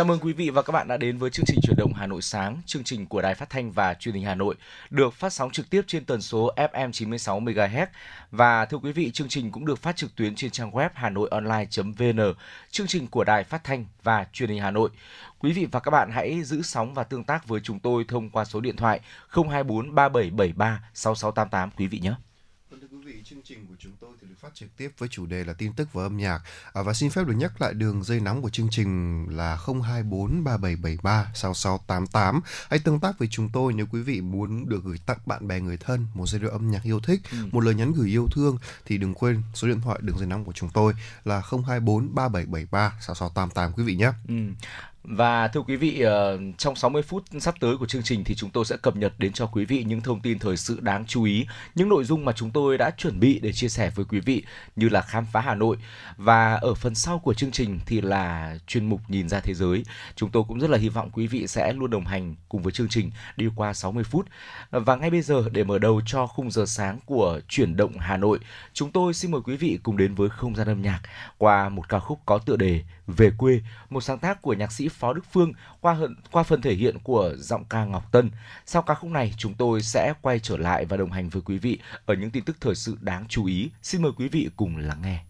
Chào mừng quý vị và các bạn đã đến với chương trình chuyển động Hà Nội sáng, chương trình của Đài Phát thanh và Truyền hình Hà Nội, được phát sóng trực tiếp trên tần số FM 96 MHz. Và thưa quý vị, chương trình cũng được phát trực tuyến trên trang web hanoionline.vn, chương trình của Đài Phát thanh và Truyền hình Hà Nội. Quý vị và các bạn hãy giữ sóng và tương tác với chúng tôi thông qua số điện thoại 024 3773 6688 quý vị nhé. Vị, chương trình của chúng tôi thì được phát trực tiếp với chủ đề là tin tức và âm nhạc à, và xin phép được nhắc lại đường dây nóng của chương trình là 024 3773 6688. Hãy tương tác với chúng tôi nếu quý vị muốn được gửi tặng bạn bè người thân một giai điệu âm nhạc yêu thích, ừ. một lời nhắn gửi yêu thương thì đừng quên số điện thoại đường dây nóng của chúng tôi là 024 3773 6688 quý vị nhé. Ừ. Và thưa quý vị, ờ, trong 60 phút sắp tới của chương trình thì chúng tôi sẽ cập nhật đến cho quý vị những thông tin thời sự đáng chú ý, những nội dung mà chúng tôi đã chuẩn bị để chia sẻ với quý vị như là khám phá Hà Nội. Và ở phần sau của chương trình thì là chuyên mục nhìn ra thế giới. Chúng tôi cũng rất là hy vọng quý vị sẽ luôn đồng hành cùng với chương trình đi qua 60 phút. Và ngay bây giờ để mở đầu cho khung giờ sáng của chuyển động Hà Nội, chúng tôi xin mời quý vị cùng đến với không gian âm nhạc qua một ca khúc có tựa đề về quê, một sáng tác của nhạc sĩ Phó Đức Phương qua qua phần thể hiện của giọng ca Ngọc Tân. Sau ca khúc này, chúng tôi sẽ quay trở lại và đồng hành với quý vị ở những tin tức thời sự đáng chú ý. Xin mời quý vị cùng lắng nghe.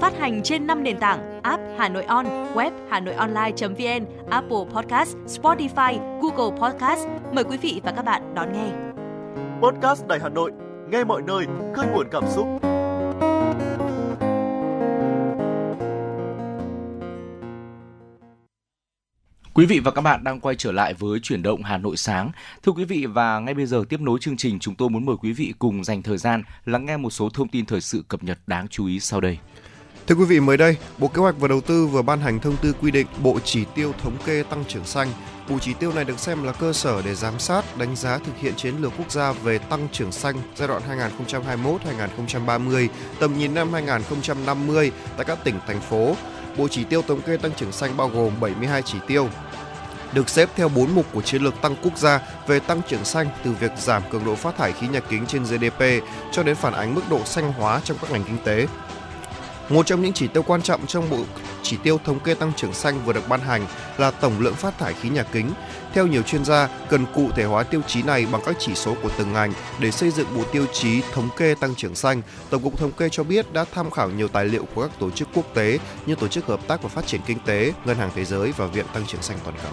phát hành trên 5 nền tảng app Hà Nội On, web Hà Nội Online.vn, Apple Podcast, Spotify, Google Podcast. Mời quý vị và các bạn đón nghe. Podcast Đài Hà Nội, nghe mọi nơi, khơi nguồn cảm xúc. Quý vị và các bạn đang quay trở lại với chuyển động Hà Nội sáng. Thưa quý vị và ngay bây giờ tiếp nối chương trình chúng tôi muốn mời quý vị cùng dành thời gian lắng nghe một số thông tin thời sự cập nhật đáng chú ý sau đây. Thưa quý vị, mới đây, Bộ Kế hoạch và Đầu tư vừa ban hành thông tư quy định bộ chỉ tiêu thống kê tăng trưởng xanh. Bộ chỉ tiêu này được xem là cơ sở để giám sát, đánh giá thực hiện chiến lược quốc gia về tăng trưởng xanh giai đoạn 2021-2030, tầm nhìn năm 2050 tại các tỉnh, thành phố. Bộ chỉ tiêu thống kê tăng trưởng xanh bao gồm 72 chỉ tiêu, được xếp theo 4 mục của chiến lược tăng quốc gia về tăng trưởng xanh từ việc giảm cường độ phát thải khí nhà kính trên GDP cho đến phản ánh mức độ xanh hóa trong các ngành kinh tế. Một trong những chỉ tiêu quan trọng trong bộ chỉ tiêu thống kê tăng trưởng xanh vừa được ban hành là tổng lượng phát thải khí nhà kính. Theo nhiều chuyên gia, cần cụ thể hóa tiêu chí này bằng các chỉ số của từng ngành để xây dựng bộ tiêu chí thống kê tăng trưởng xanh. Tổng cục Thống kê cho biết đã tham khảo nhiều tài liệu của các tổ chức quốc tế như Tổ chức Hợp tác và Phát triển Kinh tế, Ngân hàng Thế giới và Viện Tăng trưởng xanh toàn cầu.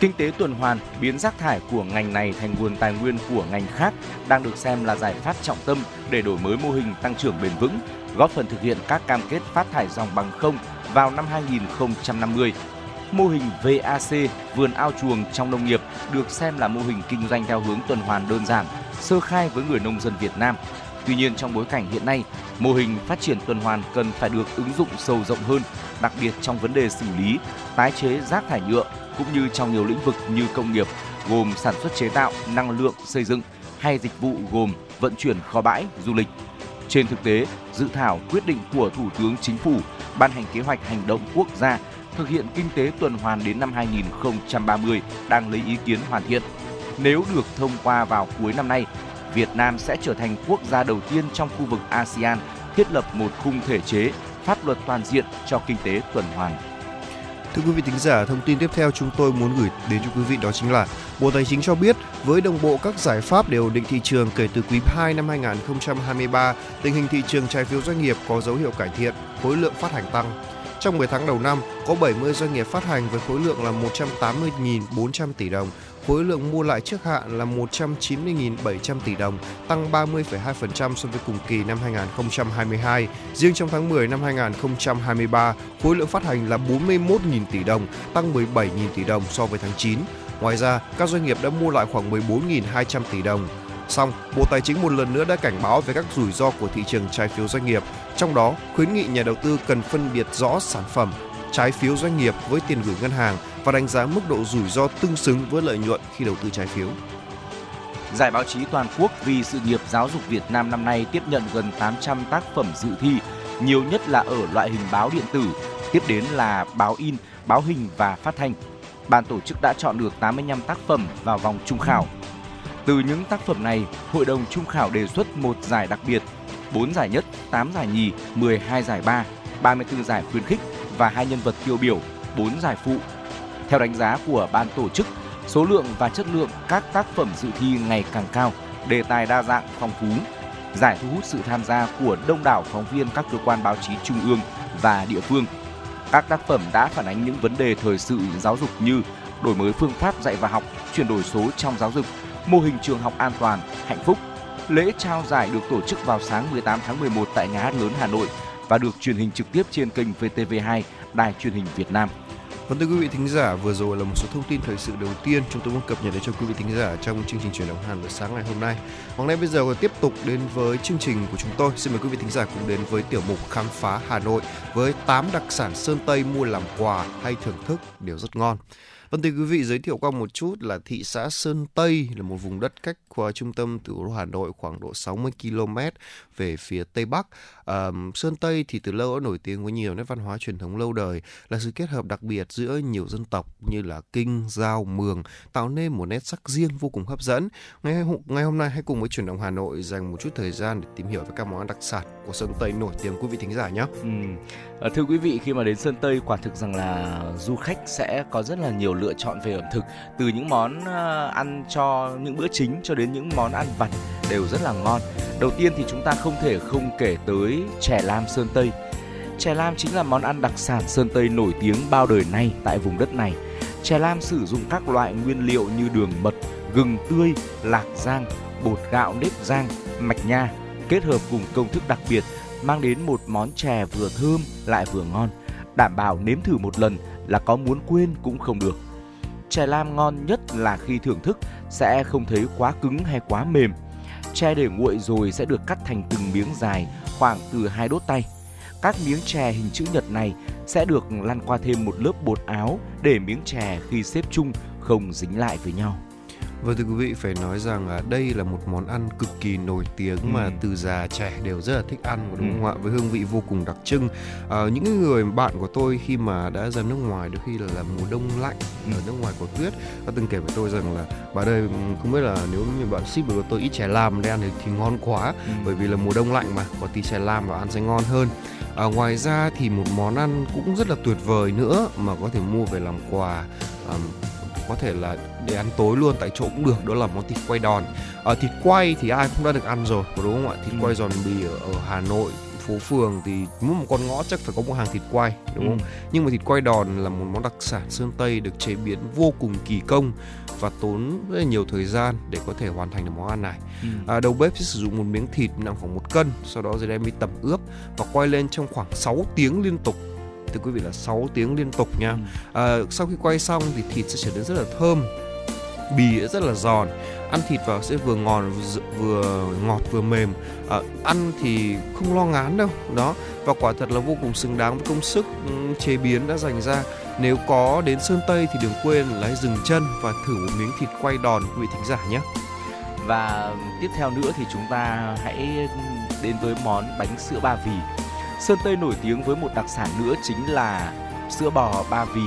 Kinh tế tuần hoàn biến rác thải của ngành này thành nguồn tài nguyên của ngành khác đang được xem là giải pháp trọng tâm để đổi mới mô hình tăng trưởng bền vững, góp phần thực hiện các cam kết phát thải dòng bằng không vào năm 2050. Mô hình VAC, vườn ao chuồng trong nông nghiệp được xem là mô hình kinh doanh theo hướng tuần hoàn đơn giản, sơ khai với người nông dân Việt Nam. Tuy nhiên trong bối cảnh hiện nay, mô hình phát triển tuần hoàn cần phải được ứng dụng sâu rộng hơn, đặc biệt trong vấn đề xử lý, tái chế rác thải nhựa cũng như trong nhiều lĩnh vực như công nghiệp gồm sản xuất chế tạo, năng lượng, xây dựng hay dịch vụ gồm vận chuyển kho bãi, du lịch. Trên thực tế, dự thảo quyết định của Thủ tướng Chính phủ ban hành kế hoạch hành động quốc gia thực hiện kinh tế tuần hoàn đến năm 2030 đang lấy ý kiến hoàn thiện. Nếu được thông qua vào cuối năm nay, Việt Nam sẽ trở thành quốc gia đầu tiên trong khu vực ASEAN thiết lập một khung thể chế pháp luật toàn diện cho kinh tế tuần hoàn. Thưa quý vị thính giả, thông tin tiếp theo chúng tôi muốn gửi đến cho quý vị đó chính là Bộ Tài chính cho biết với đồng bộ các giải pháp để ổn định thị trường kể từ quý 2 năm 2023, tình hình thị trường trái phiếu doanh nghiệp có dấu hiệu cải thiện, khối lượng phát hành tăng. Trong 10 tháng đầu năm, có 70 doanh nghiệp phát hành với khối lượng là 180.400 tỷ đồng, khối lượng mua lại trước hạn là 190.700 tỷ đồng, tăng 30,2% so với cùng kỳ năm 2022. Riêng trong tháng 10 năm 2023, khối lượng phát hành là 41.000 tỷ đồng, tăng 17.000 tỷ đồng so với tháng 9. Ngoài ra, các doanh nghiệp đã mua lại khoảng 14.200 tỷ đồng. Song, Bộ Tài chính một lần nữa đã cảnh báo về các rủi ro của thị trường trái phiếu doanh nghiệp, trong đó khuyến nghị nhà đầu tư cần phân biệt rõ sản phẩm, trái phiếu doanh nghiệp với tiền gửi ngân hàng và đánh giá mức độ rủi ro tương xứng với lợi nhuận khi đầu tư trái phiếu. Giải báo chí toàn quốc vì sự nghiệp giáo dục Việt Nam năm nay tiếp nhận gần 800 tác phẩm dự thi, nhiều nhất là ở loại hình báo điện tử, tiếp đến là báo in, báo hình và phát thanh. Ban tổ chức đã chọn được 85 tác phẩm vào vòng trung khảo. Từ những tác phẩm này, Hội đồng trung khảo đề xuất một giải đặc biệt, 4 giải nhất, 8 giải nhì, 12 giải ba, 34 giải khuyến khích và hai nhân vật tiêu biểu, 4 giải phụ. Theo đánh giá của ban tổ chức, số lượng và chất lượng các tác phẩm dự thi ngày càng cao, đề tài đa dạng phong phú. Giải thu hút sự tham gia của đông đảo phóng viên các cơ quan báo chí trung ương và địa phương. Các tác phẩm đã phản ánh những vấn đề thời sự giáo dục như đổi mới phương pháp dạy và học, chuyển đổi số trong giáo dục, mô hình trường học an toàn, hạnh phúc. Lễ trao giải được tổ chức vào sáng 18 tháng 11 tại Nhà hát lớn Hà Nội và được truyền hình trực tiếp trên kênh VTV2, Đài truyền hình Việt Nam. Vâng thưa quý vị thính giả, vừa rồi là một số thông tin thời sự đầu tiên chúng tôi muốn cập nhật đến cho quý vị thính giả trong chương trình truyền động Hàn buổi sáng ngày hôm nay. Hôm nay bây giờ còn tiếp tục đến với chương trình của chúng tôi. Xin mời quý vị thính giả cùng đến với tiểu mục khám phá Hà Nội với 8 đặc sản sơn Tây mua làm quà hay thưởng thức đều rất ngon. Vâng thưa quý vị giới thiệu qua một chút là thị xã Sơn Tây là một vùng đất cách qua trung tâm thủ đô Hà Nội khoảng độ 60 km về phía tây bắc. À, Sơn Tây thì từ lâu đã nổi tiếng với nhiều nét văn hóa truyền thống lâu đời, là sự kết hợp đặc biệt giữa nhiều dân tộc như là Kinh, Giao, Mường, tạo nên một nét sắc riêng vô cùng hấp dẫn. Ngày ngày hôm nay hãy cùng với truyền động Hà Nội dành một chút thời gian để tìm hiểu về các món ăn đặc sản của Sơn Tây nổi tiếng quý vị thính giả nhé. Ừ. À, thưa quý vị khi mà đến Sơn Tây quả thực rằng là du khách sẽ có rất là nhiều lựa chọn về ẩm thực từ những món ờ, ăn cho những bữa chính cho đến những món ăn vặt đều rất là ngon. Đầu tiên thì chúng ta không thể không kể tới chè lam Sơn Tây. Chè lam chính là món ăn đặc sản Sơn Tây nổi tiếng bao đời nay tại vùng đất này. Chè lam sử dụng các loại nguyên liệu như đường mật, gừng tươi, lạc giang, bột gạo nếp giang, mạch nha kết hợp cùng công thức đặc biệt mang đến một món chè vừa thơm lại vừa ngon, đảm bảo nếm thử một lần là có muốn quên cũng không được. Chè lam ngon nhất là khi thưởng thức, sẽ không thấy quá cứng hay quá mềm. Chè để nguội rồi sẽ được cắt thành từng miếng dài, khoảng từ hai đốt tay. Các miếng chè hình chữ nhật này sẽ được lăn qua thêm một lớp bột áo để miếng chè khi xếp chung không dính lại với nhau. Vâng thưa quý vị phải nói rằng à, đây là một món ăn cực kỳ nổi tiếng ừ. mà từ già trẻ đều rất là thích ăn đúng không ừ. ạ? Với hương vị vô cùng đặc trưng. À, những người bạn của tôi khi mà đã ra nước ngoài đôi khi là, là mùa đông lạnh ừ. ở nước ngoài có tuyết đã từng kể với tôi rằng là bà đây không biết là nếu như bạn ship được tôi ít chè lam để ăn thì, thì ngon quá ừ. bởi vì là mùa đông lạnh mà có tí chè lam và ăn sẽ ngon hơn. À, ngoài ra thì một món ăn cũng rất là tuyệt vời nữa mà có thể mua về làm quà um, có thể là để ăn tối luôn tại chỗ cũng được đó là món thịt quay đòn ở thịt quay thì ai cũng đã được ăn rồi đúng không ạ thịt ừ. quay giòn bì ở, ở Hà Nội phố phường thì muốn một con ngõ chắc phải có một hàng thịt quay đúng ừ. không nhưng mà thịt quay đòn là một món đặc sản sơn tây được chế biến vô cùng kỳ công và tốn rất là nhiều thời gian để có thể hoàn thành được món ăn này ừ. à, đầu bếp sẽ sử dụng một miếng thịt nặng khoảng một cân sau đó rồi đem đi tẩm ướp và quay lên trong khoảng 6 tiếng liên tục thưa quý vị là 6 tiếng liên tục nha. À, sau khi quay xong thì thịt sẽ trở nên rất là thơm bì rất là giòn. Ăn thịt vào sẽ vừa ngon vừa ngọt vừa mềm. À, ăn thì không lo ngán đâu đó. Và quả thật là vô cùng xứng đáng với công sức ừ, chế biến đã dành ra. Nếu có đến sơn tây thì đừng quên là dừng chân và thử một miếng thịt quay đòn quý vị thính giả nhé. Và tiếp theo nữa thì chúng ta hãy đến với món bánh sữa ba vì sơn tây nổi tiếng với một đặc sản nữa chính là sữa bò ba vì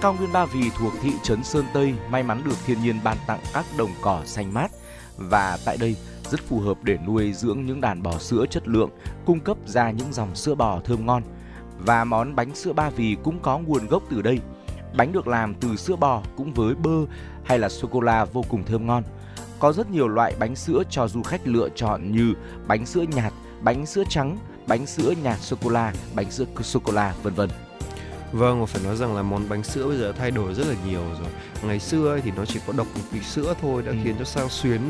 Cao nguyên Ba Vì thuộc thị trấn Sơn Tây may mắn được thiên nhiên ban tặng các đồng cỏ xanh mát và tại đây rất phù hợp để nuôi dưỡng những đàn bò sữa chất lượng, cung cấp ra những dòng sữa bò thơm ngon. Và món bánh sữa Ba Vì cũng có nguồn gốc từ đây. Bánh được làm từ sữa bò cũng với bơ hay là sô cô la vô cùng thơm ngon. Có rất nhiều loại bánh sữa cho du khách lựa chọn như bánh sữa nhạt, bánh sữa trắng, bánh sữa nhạt sô cô la, bánh sữa sô cô la, vân vân. Vâng, và phải nói rằng là món bánh sữa bây giờ thay đổi rất là nhiều rồi. Ngày xưa ấy thì nó chỉ có độc một vị sữa thôi đã ừ. khiến cho sao xuyến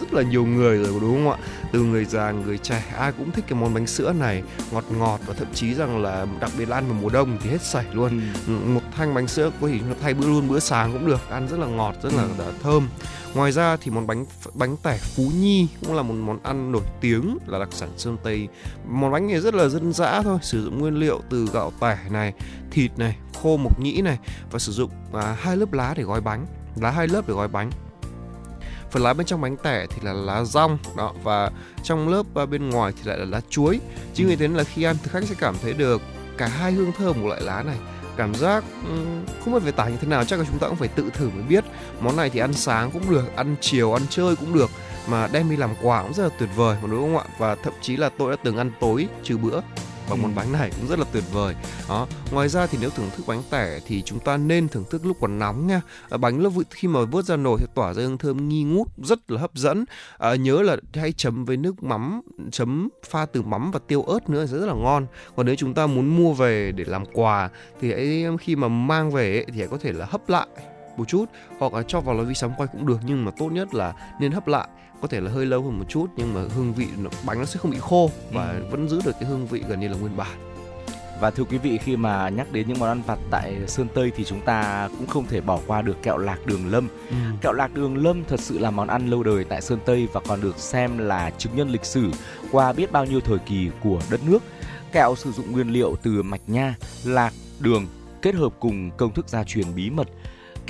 rất là nhiều người rồi đúng không ạ? Từ người già, người trẻ ai cũng thích cái món bánh sữa này, ngọt ngọt và thậm chí rằng là đặc biệt là ăn vào mùa đông thì hết sảy luôn. Ừ. Một thanh bánh sữa có thể thay bữa luôn bữa sáng cũng được, ăn rất là ngọt, rất là ừ. thơm. Ngoài ra thì món bánh bánh tẻ Phú Nhi cũng là một món ăn nổi tiếng là đặc sản Sơn Tây. Món bánh này rất là dân dã thôi, sử dụng nguyên liệu từ gạo tẻ này, thịt này, khô mộc nhĩ này và sử dụng à, hai lớp lá để gói bánh, lá hai lớp để gói bánh. Phần lá bên trong bánh tẻ thì là lá rong đó và trong lớp à, bên ngoài thì lại là lá chuối. Chính vì thế nên là khi ăn thực khách sẽ cảm thấy được cả hai hương thơm của loại lá này cảm giác ừ, không biết phải tả như thế nào, chắc là chúng ta cũng phải tự thử mới biết. Món này thì ăn sáng cũng được, ăn chiều, ăn chơi cũng được, mà đem đi làm quà cũng rất là tuyệt vời đúng không ạ? Và thậm chí là tôi đã từng ăn tối trừ bữa và món bánh này cũng rất là tuyệt vời. Đó ngoài ra thì nếu thưởng thức bánh tẻ thì chúng ta nên thưởng thức lúc còn nóng nha. À, bánh lúc khi mà vớt ra nồi thì tỏa ra hương thơm nghi ngút rất là hấp dẫn. À, nhớ là hãy chấm với nước mắm chấm pha từ mắm và tiêu ớt nữa rất là ngon. Còn nếu chúng ta muốn mua về để làm quà thì hãy khi mà mang về thì hãy có thể là hấp lại một chút hoặc là cho vào lò vi sóng quay cũng được nhưng mà tốt nhất là nên hấp lại có thể là hơi lâu hơn một chút nhưng mà hương vị bánh nó sẽ không bị khô và ừ. vẫn giữ được cái hương vị gần như là nguyên bản và thưa quý vị khi mà nhắc đến những món ăn vặt tại Sơn Tây thì chúng ta cũng không thể bỏ qua được kẹo lạc đường lâm. Ừ. Kẹo lạc đường lâm thật sự là món ăn lâu đời tại Sơn Tây và còn được xem là chứng nhân lịch sử qua biết bao nhiêu thời kỳ của đất nước. Kẹo sử dụng nguyên liệu từ mạch nha, lạc, đường kết hợp cùng công thức gia truyền bí mật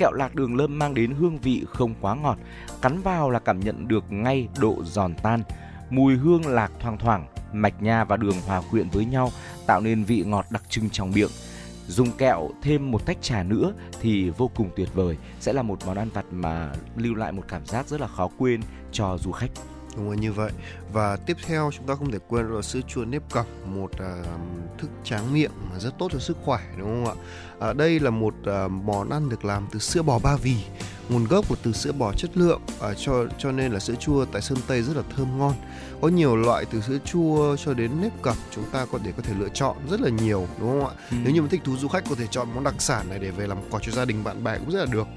kẹo lạc đường lâm mang đến hương vị không quá ngọt, cắn vào là cảm nhận được ngay độ giòn tan, mùi hương lạc thoang thoảng, mạch nha và đường hòa quyện với nhau tạo nên vị ngọt đặc trưng trong miệng. Dùng kẹo thêm một tách trà nữa thì vô cùng tuyệt vời, sẽ là một món ăn vặt mà lưu lại một cảm giác rất là khó quên cho du khách. Đúng rồi như vậy Và tiếp theo chúng ta không thể quên là sữa chua nếp cọc Một uh, thức tráng miệng mà rất tốt cho sức khỏe đúng không ạ à, Đây là một uh, món ăn được làm từ sữa bò ba vì. Nguồn gốc của từ sữa bò chất lượng uh, cho cho nên là sữa chua tại Sơn Tây rất là thơm ngon. Có nhiều loại từ sữa chua cho đến nếp cọc Chúng ta có thể có thể lựa chọn rất là nhiều đúng không ạ? Ừ. Nếu như mà thích thú du khách có thể chọn món đặc sản này để về làm quà cho gia đình bạn bè cũng rất là được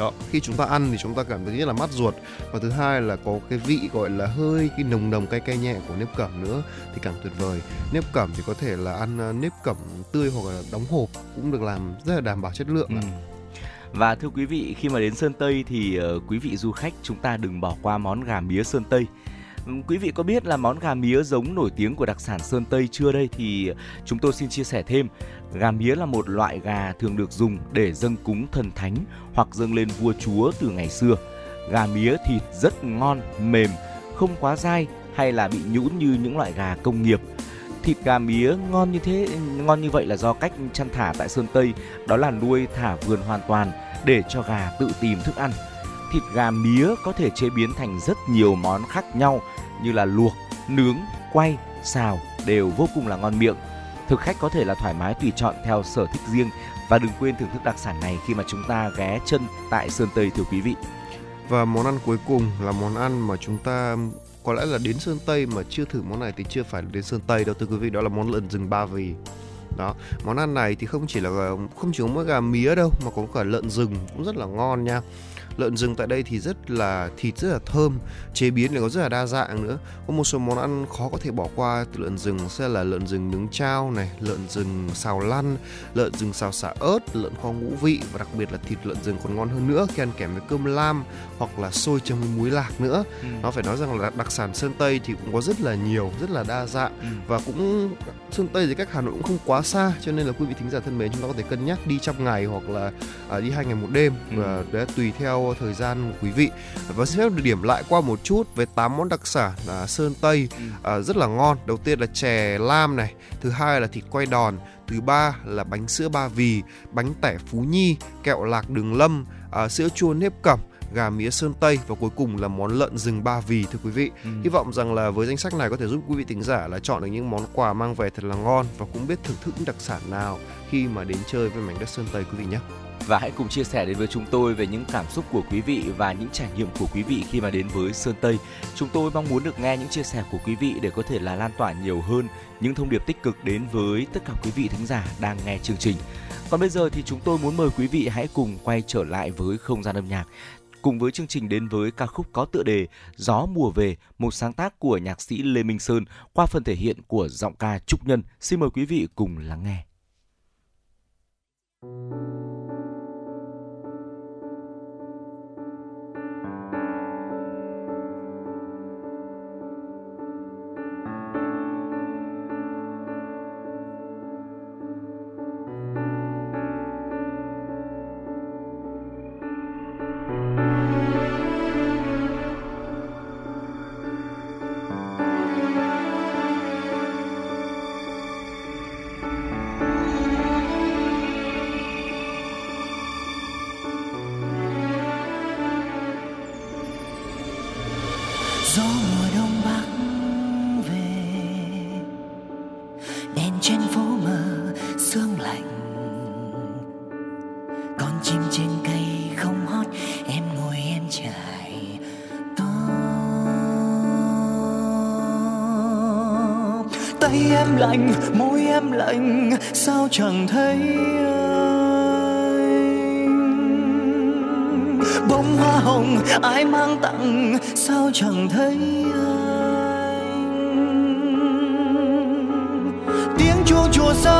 đó khi chúng ta ăn thì chúng ta cảm thấy nhất là mát ruột và thứ hai là có cái vị gọi là hơi cái nồng nồng cay cay nhẹ của nếp cẩm nữa thì càng tuyệt vời nếp cẩm thì có thể là ăn ờ, nếp cẩm tươi hoặc là đóng hộp cũng được làm rất là đảm bảo chất lượng ừ. Và thưa quý vị, khi mà đến Sơn Tây thì uh, quý vị du khách chúng ta đừng bỏ qua món gà mía Sơn Tây. Quý vị có biết là món gà mía giống nổi tiếng của đặc sản Sơn Tây chưa đây thì chúng tôi xin chia sẻ thêm. Gà mía là một loại gà thường được dùng để dâng cúng thần thánh hoặc dâng lên vua chúa từ ngày xưa. Gà mía thịt rất ngon, mềm, không quá dai hay là bị nhũn như những loại gà công nghiệp. Thịt gà mía ngon như thế, ngon như vậy là do cách chăn thả tại Sơn Tây, đó là nuôi thả vườn hoàn toàn để cho gà tự tìm thức ăn thịt gà mía có thể chế biến thành rất nhiều món khác nhau như là luộc, nướng, quay, xào đều vô cùng là ngon miệng. Thực khách có thể là thoải mái tùy chọn theo sở thích riêng và đừng quên thưởng thức đặc sản này khi mà chúng ta ghé chân tại Sơn Tây thưa quý vị. Và món ăn cuối cùng là món ăn mà chúng ta có lẽ là đến Sơn Tây mà chưa thử món này thì chưa phải đến Sơn Tây đâu thưa quý vị đó là món lợn rừng ba vì đó món ăn này thì không chỉ là không chỉ có mỗi gà mía đâu mà có cả lợn rừng cũng rất là ngon nha lợn rừng tại đây thì rất là thịt rất là thơm chế biến thì có rất là đa dạng nữa có một số món ăn khó có thể bỏ qua từ lợn rừng sẽ là lợn rừng nướng trao này lợn rừng xào lăn lợn rừng xào xả ớt lợn kho ngũ vị và đặc biệt là thịt lợn rừng còn ngon hơn nữa khi ăn kèm với cơm lam hoặc là xôi chấm với muối lạc nữa ừ. nó phải nói rằng là đặc sản sơn tây thì cũng có rất là nhiều rất là đa dạng ừ. và cũng sơn tây thì cách hà nội cũng không quá xa cho nên là quý vị thính giả thân mến chúng ta có thể cân nhắc đi trong ngày hoặc là à, đi hai ngày một đêm ừ. và đấy tùy theo thời gian của quý vị và xin phép được điểm lại qua một chút về tám món đặc sản là sơn tây ừ. à, rất là ngon đầu tiên là chè lam này thứ hai là thịt quay đòn thứ ba là bánh sữa ba vì bánh tẻ phú nhi kẹo lạc đường lâm à, sữa chua nếp cẩm gà mía sơn tây và cuối cùng là món lợn rừng ba vì thưa quý vị ừ. hy vọng rằng là với danh sách này có thể giúp quý vị tính giả là chọn được những món quà mang về thật là ngon và cũng biết thưởng thức những đặc sản nào khi mà đến chơi với mảnh đất sơn tây quý vị nhé và hãy cùng chia sẻ đến với chúng tôi về những cảm xúc của quý vị và những trải nghiệm của quý vị khi mà đến với Sơn Tây. Chúng tôi mong muốn được nghe những chia sẻ của quý vị để có thể là lan tỏa nhiều hơn những thông điệp tích cực đến với tất cả quý vị thính giả đang nghe chương trình. Còn bây giờ thì chúng tôi muốn mời quý vị hãy cùng quay trở lại với không gian âm nhạc cùng với chương trình đến với ca khúc có tựa đề Gió mùa về, một sáng tác của nhạc sĩ Lê Minh Sơn qua phần thể hiện của giọng ca Trúc Nhân. Xin mời quý vị cùng lắng nghe. lạnh sao chẳng thấy anh? Bông hoa hồng ai mang tặng, sao chẳng thấy anh? Tiếng chuông chùa sao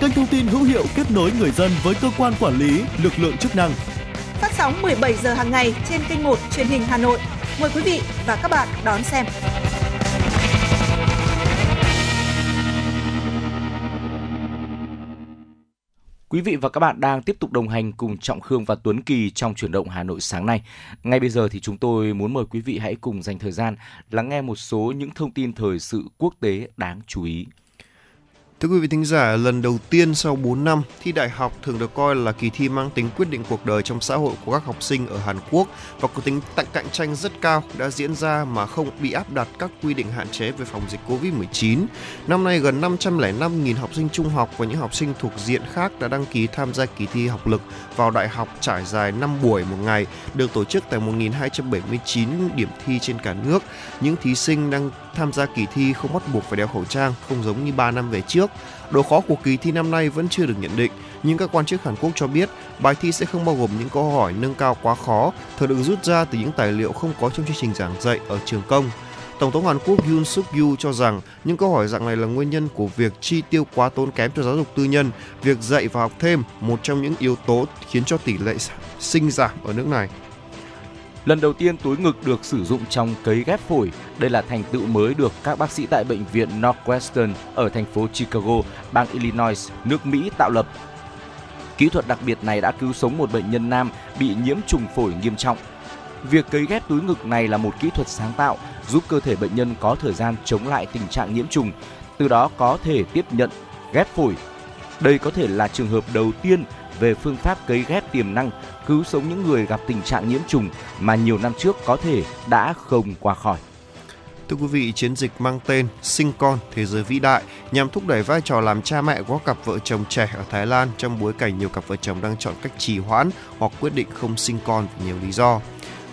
kênh thông tin hữu hiệu kết nối người dân với cơ quan quản lý, lực lượng chức năng. Phát sóng 17 giờ hàng ngày trên kênh 1 truyền hình Hà Nội. Mời quý vị và các bạn đón xem. Quý vị và các bạn đang tiếp tục đồng hành cùng Trọng Khương và Tuấn Kỳ trong chuyển động Hà Nội sáng nay. Ngay bây giờ thì chúng tôi muốn mời quý vị hãy cùng dành thời gian lắng nghe một số những thông tin thời sự quốc tế đáng chú ý. Thưa quý vị thính giả, lần đầu tiên sau 4 năm, thi đại học thường được coi là kỳ thi mang tính quyết định cuộc đời trong xã hội của các học sinh ở Hàn Quốc và có tính cạnh tranh rất cao đã diễn ra mà không bị áp đặt các quy định hạn chế về phòng dịch Covid-19. Năm nay, gần 505.000 học sinh trung học và những học sinh thuộc diện khác đã đăng ký tham gia kỳ thi học lực vào đại học trải dài 5 buổi một ngày, được tổ chức tại 1.279 điểm thi trên cả nước. Những thí sinh đang tham gia kỳ thi không bắt buộc phải đeo khẩu trang, không giống như 3 năm về trước. Độ khó của kỳ thi năm nay vẫn chưa được nhận định, nhưng các quan chức Hàn Quốc cho biết bài thi sẽ không bao gồm những câu hỏi nâng cao quá khó, thường được rút ra từ những tài liệu không có trong chương trình giảng dạy ở trường công. Tổng thống Hàn Quốc Yoon suk yeol cho rằng những câu hỏi dạng này là nguyên nhân của việc chi tiêu quá tốn kém cho giáo dục tư nhân, việc dạy và học thêm một trong những yếu tố khiến cho tỷ lệ sinh giảm ở nước này. Lần đầu tiên túi ngực được sử dụng trong cấy ghép phổi. Đây là thành tựu mới được các bác sĩ tại bệnh viện Northwestern ở thành phố Chicago, bang Illinois, nước Mỹ tạo lập. Kỹ thuật đặc biệt này đã cứu sống một bệnh nhân nam bị nhiễm trùng phổi nghiêm trọng. Việc cấy ghép túi ngực này là một kỹ thuật sáng tạo giúp cơ thể bệnh nhân có thời gian chống lại tình trạng nhiễm trùng, từ đó có thể tiếp nhận ghép phổi. Đây có thể là trường hợp đầu tiên về phương pháp cấy ghép tiềm năng cứu sống những người gặp tình trạng nhiễm trùng mà nhiều năm trước có thể đã không qua khỏi. Thưa quý vị, chiến dịch mang tên Sinh con thế giới vĩ đại nhằm thúc đẩy vai trò làm cha mẹ của cặp vợ chồng trẻ ở Thái Lan trong bối cảnh nhiều cặp vợ chồng đang chọn cách trì hoãn hoặc quyết định không sinh con vì nhiều lý do.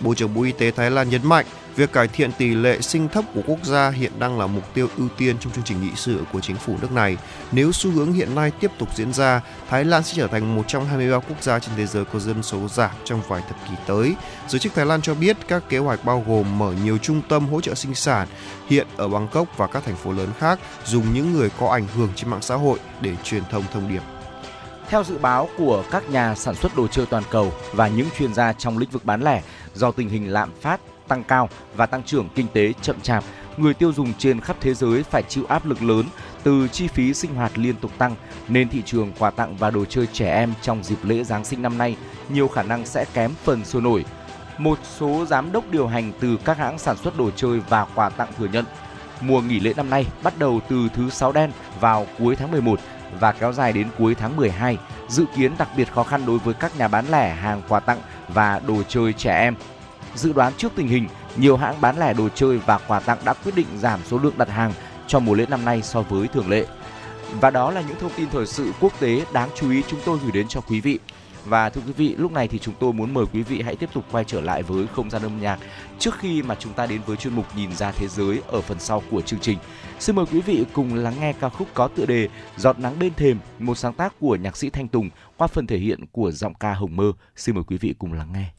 Bộ trưởng Bộ Y tế Thái Lan nhấn mạnh Việc cải thiện tỷ lệ sinh thấp của quốc gia hiện đang là mục tiêu ưu tiên trong chương trình nghị sự của chính phủ nước này. Nếu xu hướng hiện nay tiếp tục diễn ra, Thái Lan sẽ trở thành một trong 23 quốc gia trên thế giới có dân số giảm trong vài thập kỷ tới. Giới chức Thái Lan cho biết các kế hoạch bao gồm mở nhiều trung tâm hỗ trợ sinh sản hiện ở Bangkok và các thành phố lớn khác, dùng những người có ảnh hưởng trên mạng xã hội để truyền thông thông điệp. Theo dự báo của các nhà sản xuất đồ chơi toàn cầu và những chuyên gia trong lĩnh vực bán lẻ, do tình hình lạm phát tăng cao và tăng trưởng kinh tế chậm chạp, người tiêu dùng trên khắp thế giới phải chịu áp lực lớn từ chi phí sinh hoạt liên tục tăng nên thị trường quà tặng và đồ chơi trẻ em trong dịp lễ Giáng sinh năm nay nhiều khả năng sẽ kém phần sôi nổi. Một số giám đốc điều hành từ các hãng sản xuất đồ chơi và quà tặng thừa nhận mùa nghỉ lễ năm nay bắt đầu từ thứ sáu đen vào cuối tháng 11 và kéo dài đến cuối tháng 12, dự kiến đặc biệt khó khăn đối với các nhà bán lẻ hàng quà tặng và đồ chơi trẻ em Dự đoán trước tình hình, nhiều hãng bán lẻ đồ chơi và quà tặng đã quyết định giảm số lượng đặt hàng cho mùa lễ năm nay so với thường lệ. Và đó là những thông tin thời sự quốc tế đáng chú ý chúng tôi gửi đến cho quý vị. Và thưa quý vị, lúc này thì chúng tôi muốn mời quý vị hãy tiếp tục quay trở lại với không gian âm nhạc trước khi mà chúng ta đến với chuyên mục Nhìn ra thế giới ở phần sau của chương trình. Xin mời quý vị cùng lắng nghe ca khúc có tựa đề Giọt nắng bên thềm, một sáng tác của nhạc sĩ Thanh Tùng qua phần thể hiện của giọng ca Hồng Mơ. Xin mời quý vị cùng lắng nghe.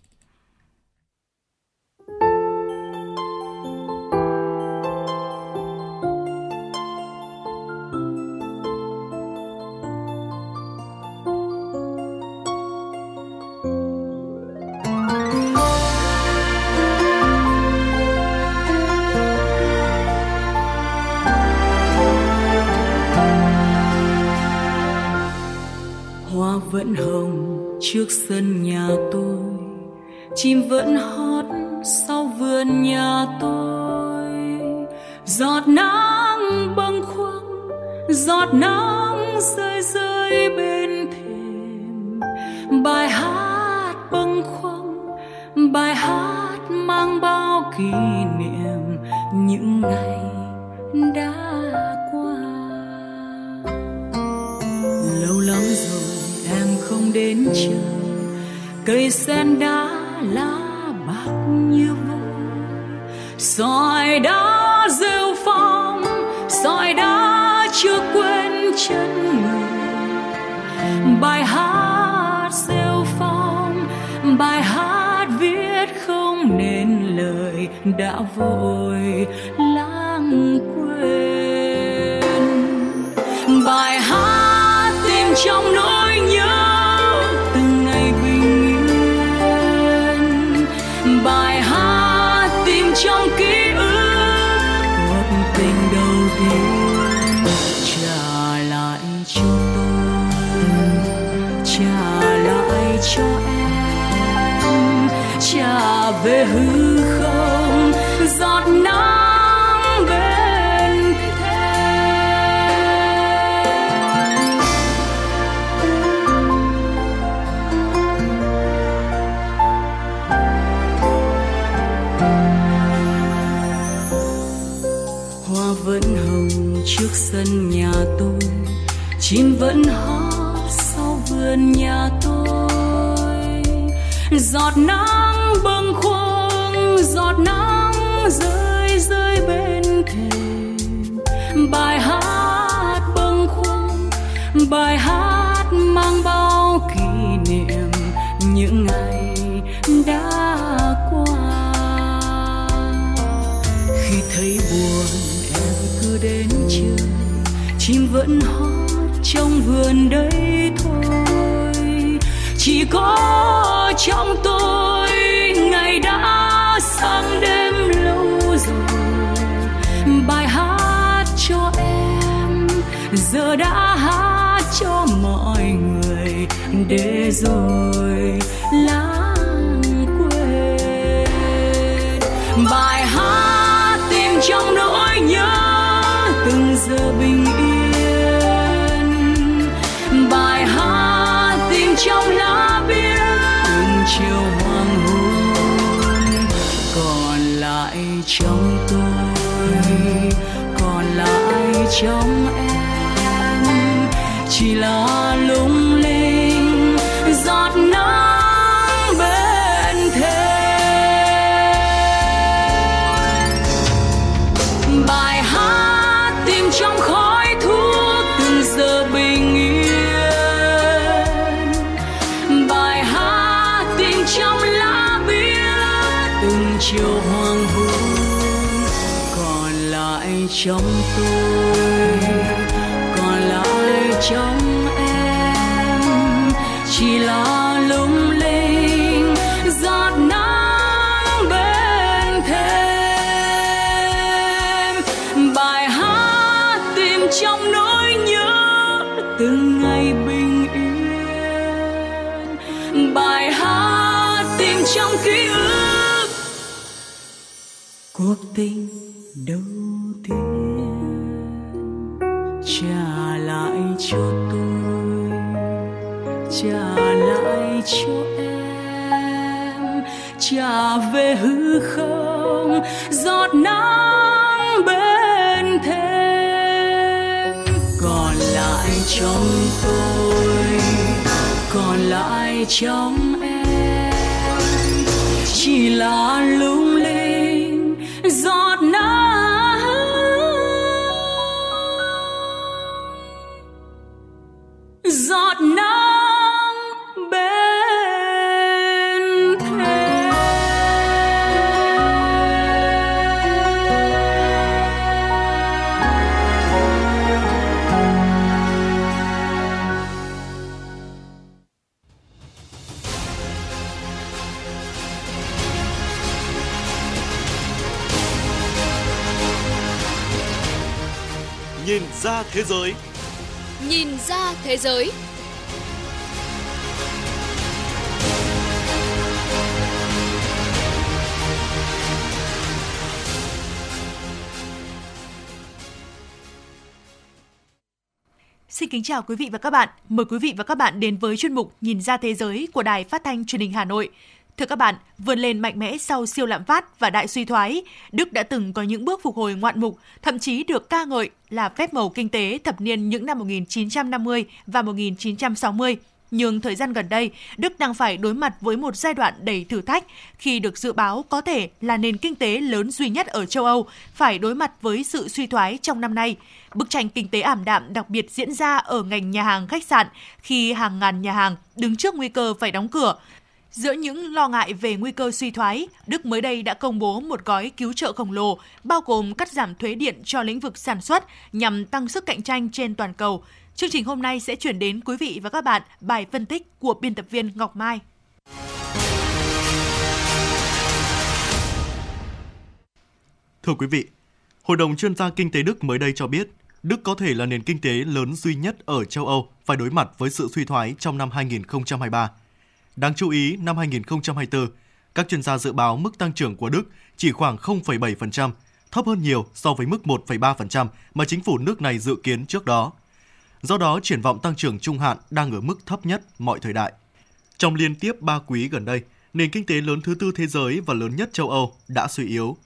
Vẫn hồng trước sân nhà tôi. Chim vẫn hót sau vườn nhà tôi. Giọt nắng bâng khuâng, giọt nắng rơi rơi bên thềm. Bài hát bâng khuâng, bài hát mang bao kỷ niệm những ngày đã đến trời cây sen đá lá bạc như vôi sỏi đá rêu phong, sỏi đá chưa quên chân người. Bài hát rêu phong, bài hát viết không nên lời đã vội. Giọt nắng bâng khuâng, giọt nắng rơi rơi bên thềm bài hát bâng khuâng, bài hát mang bao kỷ niệm những ngày đã qua. Khi thấy buồn, em cứ đến chơi chim vẫn hót trong vườn đấy thôi. Chỉ có trong tôi, ngày đã sang đêm lâu rồi. Bài hát cho em, giờ đã hát cho mọi người để rồi lãng trong tôi còn lại trong em chỉ là lúc. Trong tôi còn lại trong em. Chỉ là lúc ra thế giới. Nhìn ra thế giới. Xin kính chào quý vị và các bạn. Mời quý vị và các bạn đến với chuyên mục Nhìn ra thế giới của Đài Phát thanh Truyền hình Hà Nội. Thưa các bạn, vươn lên mạnh mẽ sau siêu lạm phát và đại suy thoái, Đức đã từng có những bước phục hồi ngoạn mục, thậm chí được ca ngợi là phép màu kinh tế thập niên những năm 1950 và 1960. Nhưng thời gian gần đây, Đức đang phải đối mặt với một giai đoạn đầy thử thách khi được dự báo có thể là nền kinh tế lớn duy nhất ở châu Âu phải đối mặt với sự suy thoái trong năm nay. Bức tranh kinh tế ảm đạm đặc biệt diễn ra ở ngành nhà hàng khách sạn khi hàng ngàn nhà hàng đứng trước nguy cơ phải đóng cửa. Giữa những lo ngại về nguy cơ suy thoái, Đức mới đây đã công bố một gói cứu trợ khổng lồ, bao gồm cắt giảm thuế điện cho lĩnh vực sản xuất nhằm tăng sức cạnh tranh trên toàn cầu. Chương trình hôm nay sẽ chuyển đến quý vị và các bạn bài phân tích của biên tập viên Ngọc Mai. Thưa quý vị, Hội đồng chuyên gia kinh tế Đức mới đây cho biết, Đức có thể là nền kinh tế lớn duy nhất ở châu Âu phải đối mặt với sự suy thoái trong năm 2023. Đáng chú ý, năm 2024, các chuyên gia dự báo mức tăng trưởng của Đức chỉ khoảng 0,7%, thấp hơn nhiều so với mức 1,3% mà chính phủ nước này dự kiến trước đó. Do đó, triển vọng tăng trưởng trung hạn đang ở mức thấp nhất mọi thời đại. Trong liên tiếp 3 quý gần đây, nền kinh tế lớn thứ tư thế giới và lớn nhất châu Âu đã suy yếu.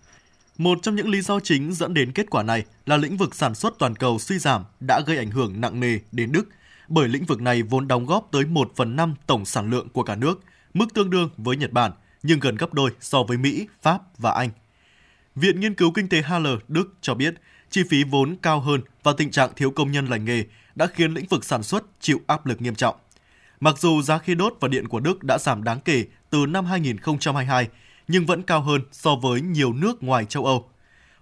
Một trong những lý do chính dẫn đến kết quả này là lĩnh vực sản xuất toàn cầu suy giảm đã gây ảnh hưởng nặng nề đến Đức, bởi lĩnh vực này vốn đóng góp tới 1 phần 5 tổng sản lượng của cả nước, mức tương đương với Nhật Bản, nhưng gần gấp đôi so với Mỹ, Pháp và Anh. Viện Nghiên cứu Kinh tế Haller, Đức cho biết, chi phí vốn cao hơn và tình trạng thiếu công nhân lành nghề đã khiến lĩnh vực sản xuất chịu áp lực nghiêm trọng. Mặc dù giá khí đốt và điện của Đức đã giảm đáng kể từ năm 2022, nhưng vẫn cao hơn so với nhiều nước ngoài châu Âu.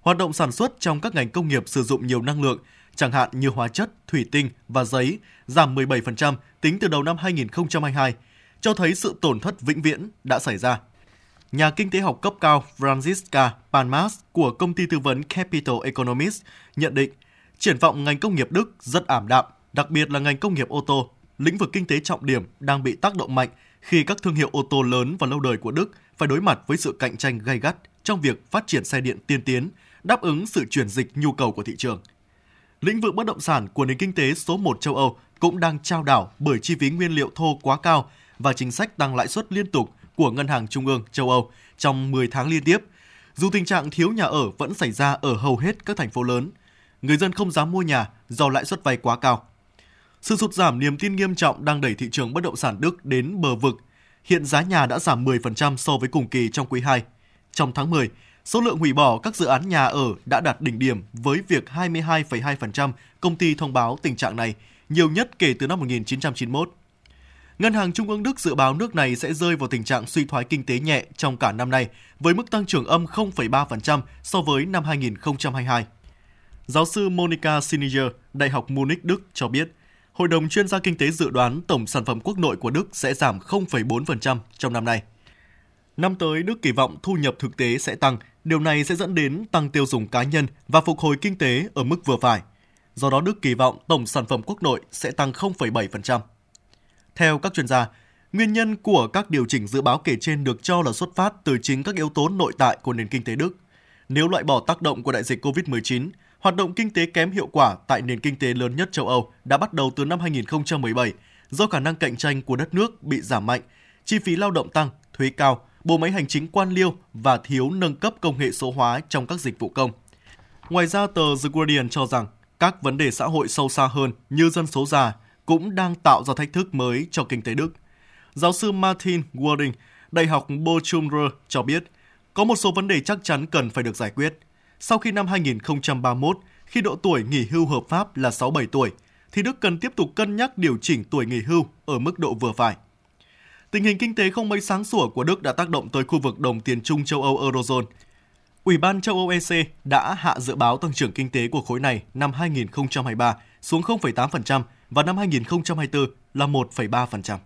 Hoạt động sản xuất trong các ngành công nghiệp sử dụng nhiều năng lượng, chẳng hạn như hóa chất, thủy tinh và giấy, giảm 17% tính từ đầu năm 2022, cho thấy sự tổn thất vĩnh viễn đã xảy ra. Nhà kinh tế học cấp cao Franziska Palmas của công ty tư vấn Capital Economics nhận định triển vọng ngành công nghiệp Đức rất ảm đạm, đặc biệt là ngành công nghiệp ô tô, lĩnh vực kinh tế trọng điểm đang bị tác động mạnh khi các thương hiệu ô tô lớn và lâu đời của Đức phải đối mặt với sự cạnh tranh gay gắt trong việc phát triển xe điện tiên tiến, đáp ứng sự chuyển dịch nhu cầu của thị trường. Lĩnh vực bất động sản của nền kinh tế số 1 châu Âu cũng đang trao đảo bởi chi phí nguyên liệu thô quá cao và chính sách tăng lãi suất liên tục của Ngân hàng Trung ương châu Âu trong 10 tháng liên tiếp. Dù tình trạng thiếu nhà ở vẫn xảy ra ở hầu hết các thành phố lớn, người dân không dám mua nhà do lãi suất vay quá cao. Sự sụt giảm niềm tin nghiêm trọng đang đẩy thị trường bất động sản Đức đến bờ vực. Hiện giá nhà đã giảm 10% so với cùng kỳ trong quý 2. Trong tháng 10, số lượng hủy bỏ các dự án nhà ở đã đạt đỉnh điểm với việc 22,2% công ty thông báo tình trạng này, nhiều nhất kể từ năm 1991. Ngân hàng Trung ương Đức dự báo nước này sẽ rơi vào tình trạng suy thoái kinh tế nhẹ trong cả năm nay, với mức tăng trưởng âm 0,3% so với năm 2022. Giáo sư Monica Siniger, Đại học Munich, Đức cho biết, Hội đồng chuyên gia kinh tế dự đoán tổng sản phẩm quốc nội của Đức sẽ giảm 0,4% trong năm nay. Năm tới, Đức kỳ vọng thu nhập thực tế sẽ tăng, điều này sẽ dẫn đến tăng tiêu dùng cá nhân và phục hồi kinh tế ở mức vừa phải. Do đó, Đức kỳ vọng tổng sản phẩm quốc nội sẽ tăng 0,7%. Theo các chuyên gia, nguyên nhân của các điều chỉnh dự báo kể trên được cho là xuất phát từ chính các yếu tố nội tại của nền kinh tế Đức. Nếu loại bỏ tác động của đại dịch COVID-19, hoạt động kinh tế kém hiệu quả tại nền kinh tế lớn nhất châu Âu đã bắt đầu từ năm 2017 do khả năng cạnh tranh của đất nước bị giảm mạnh, chi phí lao động tăng, thuế cao, bộ máy hành chính quan liêu và thiếu nâng cấp công nghệ số hóa trong các dịch vụ công. Ngoài ra, tờ The Guardian cho rằng các vấn đề xã hội sâu xa hơn như dân số già cũng đang tạo ra thách thức mới cho kinh tế Đức. Giáo sư Martin Warding, Đại học Bochumrer cho biết, có một số vấn đề chắc chắn cần phải được giải quyết. Sau khi năm 2031, khi độ tuổi nghỉ hưu hợp pháp là 67 tuổi, thì Đức cần tiếp tục cân nhắc điều chỉnh tuổi nghỉ hưu ở mức độ vừa phải. Tình hình kinh tế không mấy sáng sủa của Đức đã tác động tới khu vực đồng tiền chung châu Âu Eurozone. Ủy ban châu Âu EC đã hạ dự báo tăng trưởng kinh tế của khối này năm 2023 xuống 0,8% và năm 2024 là 1,3%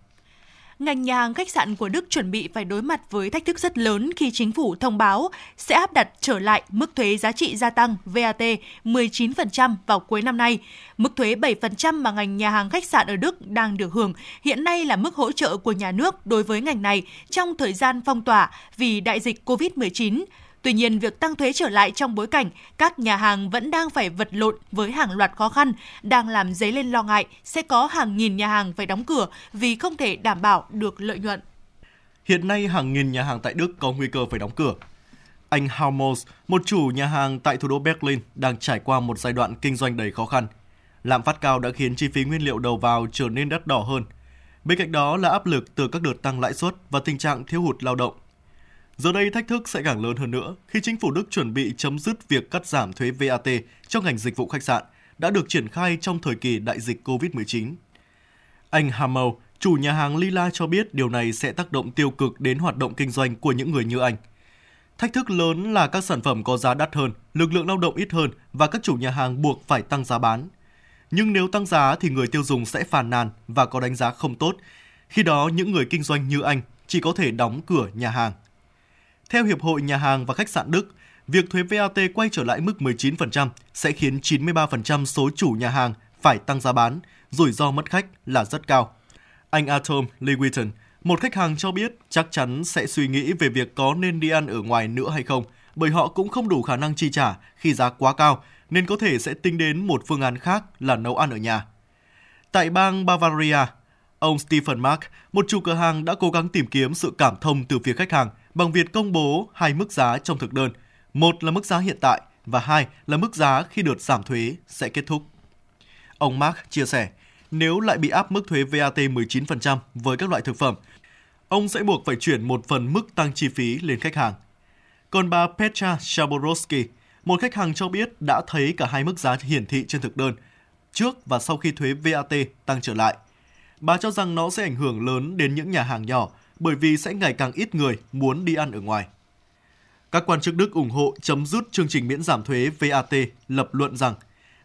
ngành nhà hàng khách sạn của Đức chuẩn bị phải đối mặt với thách thức rất lớn khi chính phủ thông báo sẽ áp đặt trở lại mức thuế giá trị gia tăng VAT 19% vào cuối năm nay. Mức thuế 7% mà ngành nhà hàng khách sạn ở Đức đang được hưởng hiện nay là mức hỗ trợ của nhà nước đối với ngành này trong thời gian phong tỏa vì đại dịch COVID-19 Tuy nhiên, việc tăng thuế trở lại trong bối cảnh các nhà hàng vẫn đang phải vật lộn với hàng loạt khó khăn đang làm dấy lên lo ngại sẽ có hàng nghìn nhà hàng phải đóng cửa vì không thể đảm bảo được lợi nhuận. Hiện nay hàng nghìn nhà hàng tại Đức có nguy cơ phải đóng cửa. Anh Haumos, một chủ nhà hàng tại thủ đô Berlin, đang trải qua một giai đoạn kinh doanh đầy khó khăn. Lạm phát cao đã khiến chi phí nguyên liệu đầu vào trở nên đắt đỏ hơn. Bên cạnh đó là áp lực từ các đợt tăng lãi suất và tình trạng thiếu hụt lao động. Giờ đây thách thức sẽ càng lớn hơn nữa khi chính phủ Đức chuẩn bị chấm dứt việc cắt giảm thuế VAT cho ngành dịch vụ khách sạn đã được triển khai trong thời kỳ đại dịch COVID-19. Anh Hamel, chủ nhà hàng Lila cho biết điều này sẽ tác động tiêu cực đến hoạt động kinh doanh của những người như anh. Thách thức lớn là các sản phẩm có giá đắt hơn, lực lượng lao động ít hơn và các chủ nhà hàng buộc phải tăng giá bán. Nhưng nếu tăng giá thì người tiêu dùng sẽ phàn nàn và có đánh giá không tốt. Khi đó những người kinh doanh như anh chỉ có thể đóng cửa nhà hàng. Theo Hiệp hội Nhà hàng và Khách sạn Đức, việc thuế VAT quay trở lại mức 19% sẽ khiến 93% số chủ nhà hàng phải tăng giá bán, rủi ro mất khách là rất cao. Anh Atom Lewitton, một khách hàng cho biết chắc chắn sẽ suy nghĩ về việc có nên đi ăn ở ngoài nữa hay không, bởi họ cũng không đủ khả năng chi trả khi giá quá cao, nên có thể sẽ tính đến một phương án khác là nấu ăn ở nhà. Tại bang Bavaria, ông Stephen Mark, một chủ cửa hàng đã cố gắng tìm kiếm sự cảm thông từ phía khách hàng bằng việc công bố hai mức giá trong thực đơn. Một là mức giá hiện tại và hai là mức giá khi đợt giảm thuế sẽ kết thúc. Ông Mark chia sẻ, nếu lại bị áp mức thuế VAT 19% với các loại thực phẩm, ông sẽ buộc phải chuyển một phần mức tăng chi phí lên khách hàng. Còn bà Petra Shaborowski, một khách hàng cho biết đã thấy cả hai mức giá hiển thị trên thực đơn, trước và sau khi thuế VAT tăng trở lại. Bà cho rằng nó sẽ ảnh hưởng lớn đến những nhà hàng nhỏ bởi vì sẽ ngày càng ít người muốn đi ăn ở ngoài. Các quan chức Đức ủng hộ chấm dứt chương trình miễn giảm thuế VAT lập luận rằng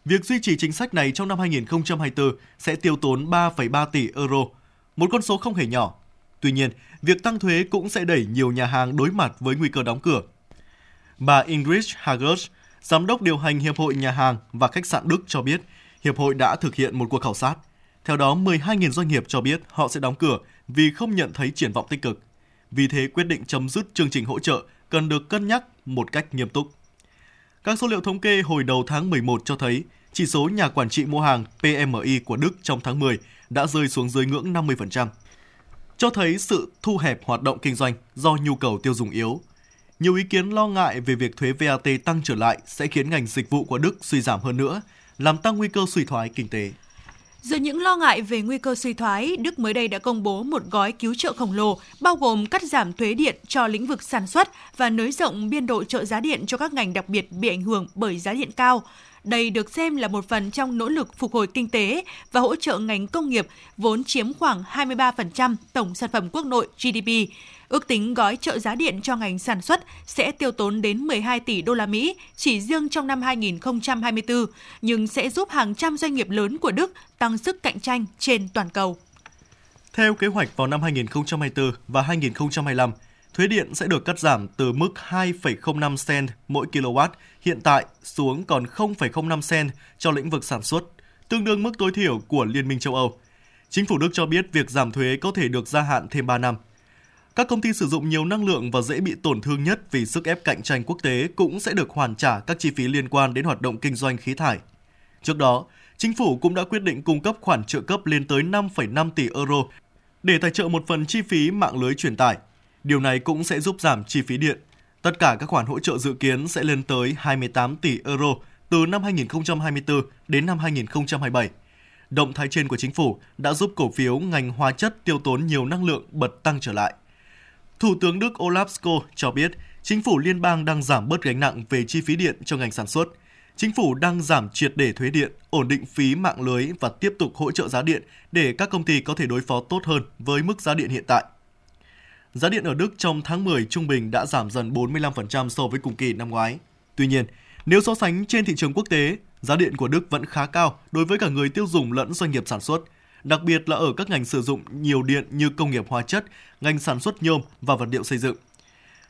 việc duy trì chính sách này trong năm 2024 sẽ tiêu tốn 3,3 tỷ euro, một con số không hề nhỏ. Tuy nhiên, việc tăng thuế cũng sẽ đẩy nhiều nhà hàng đối mặt với nguy cơ đóng cửa. Bà Ingrid Hagers, giám đốc điều hành Hiệp hội Nhà hàng và Khách sạn Đức cho biết, Hiệp hội đã thực hiện một cuộc khảo sát. Theo đó, 12.000 doanh nghiệp cho biết họ sẽ đóng cửa vì không nhận thấy triển vọng tích cực. Vì thế, quyết định chấm dứt chương trình hỗ trợ cần được cân nhắc một cách nghiêm túc. Các số liệu thống kê hồi đầu tháng 11 cho thấy chỉ số nhà quản trị mua hàng PMI của Đức trong tháng 10 đã rơi xuống dưới ngưỡng 50%, cho thấy sự thu hẹp hoạt động kinh doanh do nhu cầu tiêu dùng yếu. Nhiều ý kiến lo ngại về việc thuế VAT tăng trở lại sẽ khiến ngành dịch vụ của Đức suy giảm hơn nữa, làm tăng nguy cơ suy thoái kinh tế. Giữa những lo ngại về nguy cơ suy thoái, Đức mới đây đã công bố một gói cứu trợ khổng lồ, bao gồm cắt giảm thuế điện cho lĩnh vực sản xuất và nới rộng biên độ trợ giá điện cho các ngành đặc biệt bị ảnh hưởng bởi giá điện cao. Đây được xem là một phần trong nỗ lực phục hồi kinh tế và hỗ trợ ngành công nghiệp vốn chiếm khoảng 23% tổng sản phẩm quốc nội GDP. Ước tính gói trợ giá điện cho ngành sản xuất sẽ tiêu tốn đến 12 tỷ đô la Mỹ chỉ riêng trong năm 2024, nhưng sẽ giúp hàng trăm doanh nghiệp lớn của Đức tăng sức cạnh tranh trên toàn cầu. Theo kế hoạch vào năm 2024 và 2025, thuế điện sẽ được cắt giảm từ mức 2,05 cent mỗi kW hiện tại xuống còn 0,05 cent cho lĩnh vực sản xuất, tương đương mức tối thiểu của Liên minh châu Âu. Chính phủ Đức cho biết việc giảm thuế có thể được gia hạn thêm 3 năm. Các công ty sử dụng nhiều năng lượng và dễ bị tổn thương nhất vì sức ép cạnh tranh quốc tế cũng sẽ được hoàn trả các chi phí liên quan đến hoạt động kinh doanh khí thải. Trước đó, chính phủ cũng đã quyết định cung cấp khoản trợ cấp lên tới 5,5 tỷ euro để tài trợ một phần chi phí mạng lưới truyền tải. Điều này cũng sẽ giúp giảm chi phí điện. Tất cả các khoản hỗ trợ dự kiến sẽ lên tới 28 tỷ euro từ năm 2024 đến năm 2027. Động thái trên của chính phủ đã giúp cổ phiếu ngành hóa chất tiêu tốn nhiều năng lượng bật tăng trở lại. Thủ tướng Đức Olaf Scholz cho biết chính phủ liên bang đang giảm bớt gánh nặng về chi phí điện cho ngành sản xuất. Chính phủ đang giảm triệt để thuế điện, ổn định phí mạng lưới và tiếp tục hỗ trợ giá điện để các công ty có thể đối phó tốt hơn với mức giá điện hiện tại. Giá điện ở Đức trong tháng 10 trung bình đã giảm dần 45% so với cùng kỳ năm ngoái. Tuy nhiên, nếu so sánh trên thị trường quốc tế, giá điện của Đức vẫn khá cao đối với cả người tiêu dùng lẫn doanh nghiệp sản xuất – đặc biệt là ở các ngành sử dụng nhiều điện như công nghiệp hóa chất, ngành sản xuất nhôm và vật liệu xây dựng.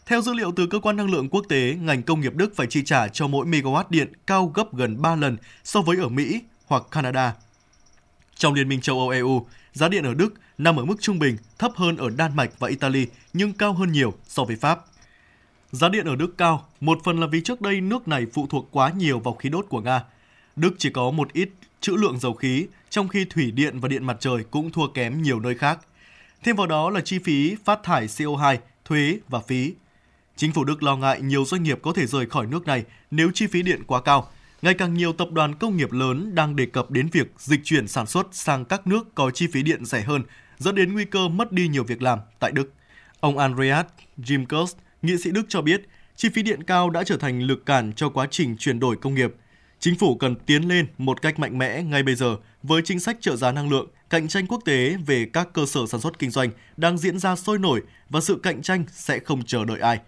Theo dữ liệu từ cơ quan năng lượng quốc tế, ngành công nghiệp Đức phải chi trả cho mỗi megawatt điện cao gấp gần 3 lần so với ở Mỹ hoặc Canada. Trong Liên minh châu Âu EU, giá điện ở Đức nằm ở mức trung bình, thấp hơn ở Đan Mạch và Italy nhưng cao hơn nhiều so với Pháp. Giá điện ở Đức cao, một phần là vì trước đây nước này phụ thuộc quá nhiều vào khí đốt của Nga. Đức chỉ có một ít trữ lượng dầu khí, trong khi thủy điện và điện mặt trời cũng thua kém nhiều nơi khác. Thêm vào đó là chi phí phát thải CO2, thuế và phí. Chính phủ Đức lo ngại nhiều doanh nghiệp có thể rời khỏi nước này nếu chi phí điện quá cao. Ngày càng nhiều tập đoàn công nghiệp lớn đang đề cập đến việc dịch chuyển sản xuất sang các nước có chi phí điện rẻ hơn, dẫn đến nguy cơ mất đi nhiều việc làm tại Đức. Ông Andreas Jimkers, nghị sĩ Đức cho biết, chi phí điện cao đã trở thành lực cản cho quá trình chuyển đổi công nghiệp. Chính phủ cần tiến lên một cách mạnh mẽ ngay bây giờ với chính sách trợ giá năng lượng, cạnh tranh quốc tế về các cơ sở sản xuất kinh doanh đang diễn ra sôi nổi và sự cạnh tranh sẽ không chờ đợi ai.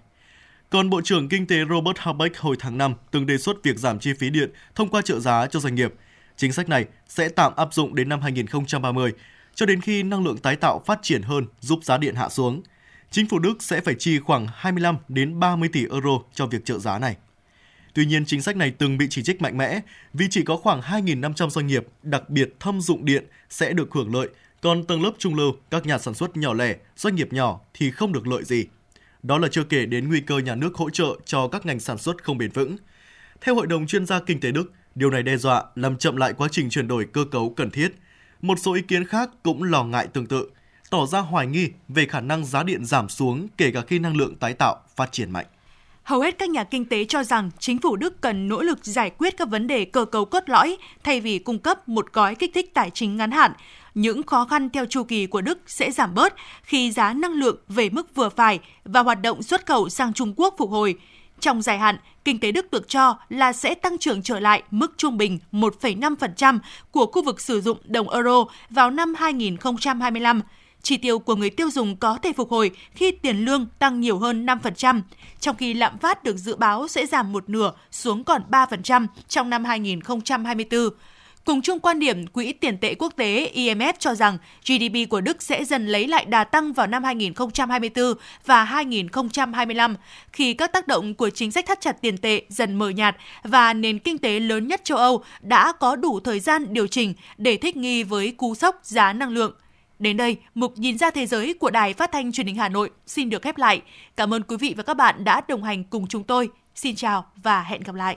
Còn Bộ trưởng Kinh tế Robert Habeck hồi tháng 5 từng đề xuất việc giảm chi phí điện thông qua trợ giá cho doanh nghiệp. Chính sách này sẽ tạm áp dụng đến năm 2030, cho đến khi năng lượng tái tạo phát triển hơn giúp giá điện hạ xuống. Chính phủ Đức sẽ phải chi khoảng 25 đến 30 tỷ euro cho việc trợ giá này. Tuy nhiên, chính sách này từng bị chỉ trích mạnh mẽ vì chỉ có khoảng 2.500 doanh nghiệp, đặc biệt thâm dụng điện, sẽ được hưởng lợi, còn tầng lớp trung lưu, các nhà sản xuất nhỏ lẻ, doanh nghiệp nhỏ thì không được lợi gì. Đó là chưa kể đến nguy cơ nhà nước hỗ trợ cho các ngành sản xuất không bền vững. Theo Hội đồng chuyên gia kinh tế Đức, điều này đe dọa làm chậm lại quá trình chuyển đổi cơ cấu cần thiết. Một số ý kiến khác cũng lo ngại tương tự, tỏ ra hoài nghi về khả năng giá điện giảm xuống kể cả khi năng lượng tái tạo phát triển mạnh. Hầu hết các nhà kinh tế cho rằng chính phủ Đức cần nỗ lực giải quyết các vấn đề cơ cấu cốt lõi thay vì cung cấp một gói kích thích tài chính ngắn hạn. Những khó khăn theo chu kỳ của Đức sẽ giảm bớt khi giá năng lượng về mức vừa phải và hoạt động xuất khẩu sang Trung Quốc phục hồi. Trong dài hạn, kinh tế Đức được cho là sẽ tăng trưởng trở lại mức trung bình 1,5% của khu vực sử dụng đồng euro vào năm 2025 chỉ tiêu của người tiêu dùng có thể phục hồi khi tiền lương tăng nhiều hơn 5%, trong khi lạm phát được dự báo sẽ giảm một nửa xuống còn 3% trong năm 2024. Cùng chung quan điểm, Quỹ tiền tệ quốc tế IMF cho rằng GDP của Đức sẽ dần lấy lại đà tăng vào năm 2024 và 2025 khi các tác động của chính sách thắt chặt tiền tệ dần mờ nhạt và nền kinh tế lớn nhất châu Âu đã có đủ thời gian điều chỉnh để thích nghi với cú sốc giá năng lượng. Đến đây, mục nhìn ra thế giới của Đài Phát thanh Truyền hình Hà Nội xin được khép lại. Cảm ơn quý vị và các bạn đã đồng hành cùng chúng tôi. Xin chào và hẹn gặp lại.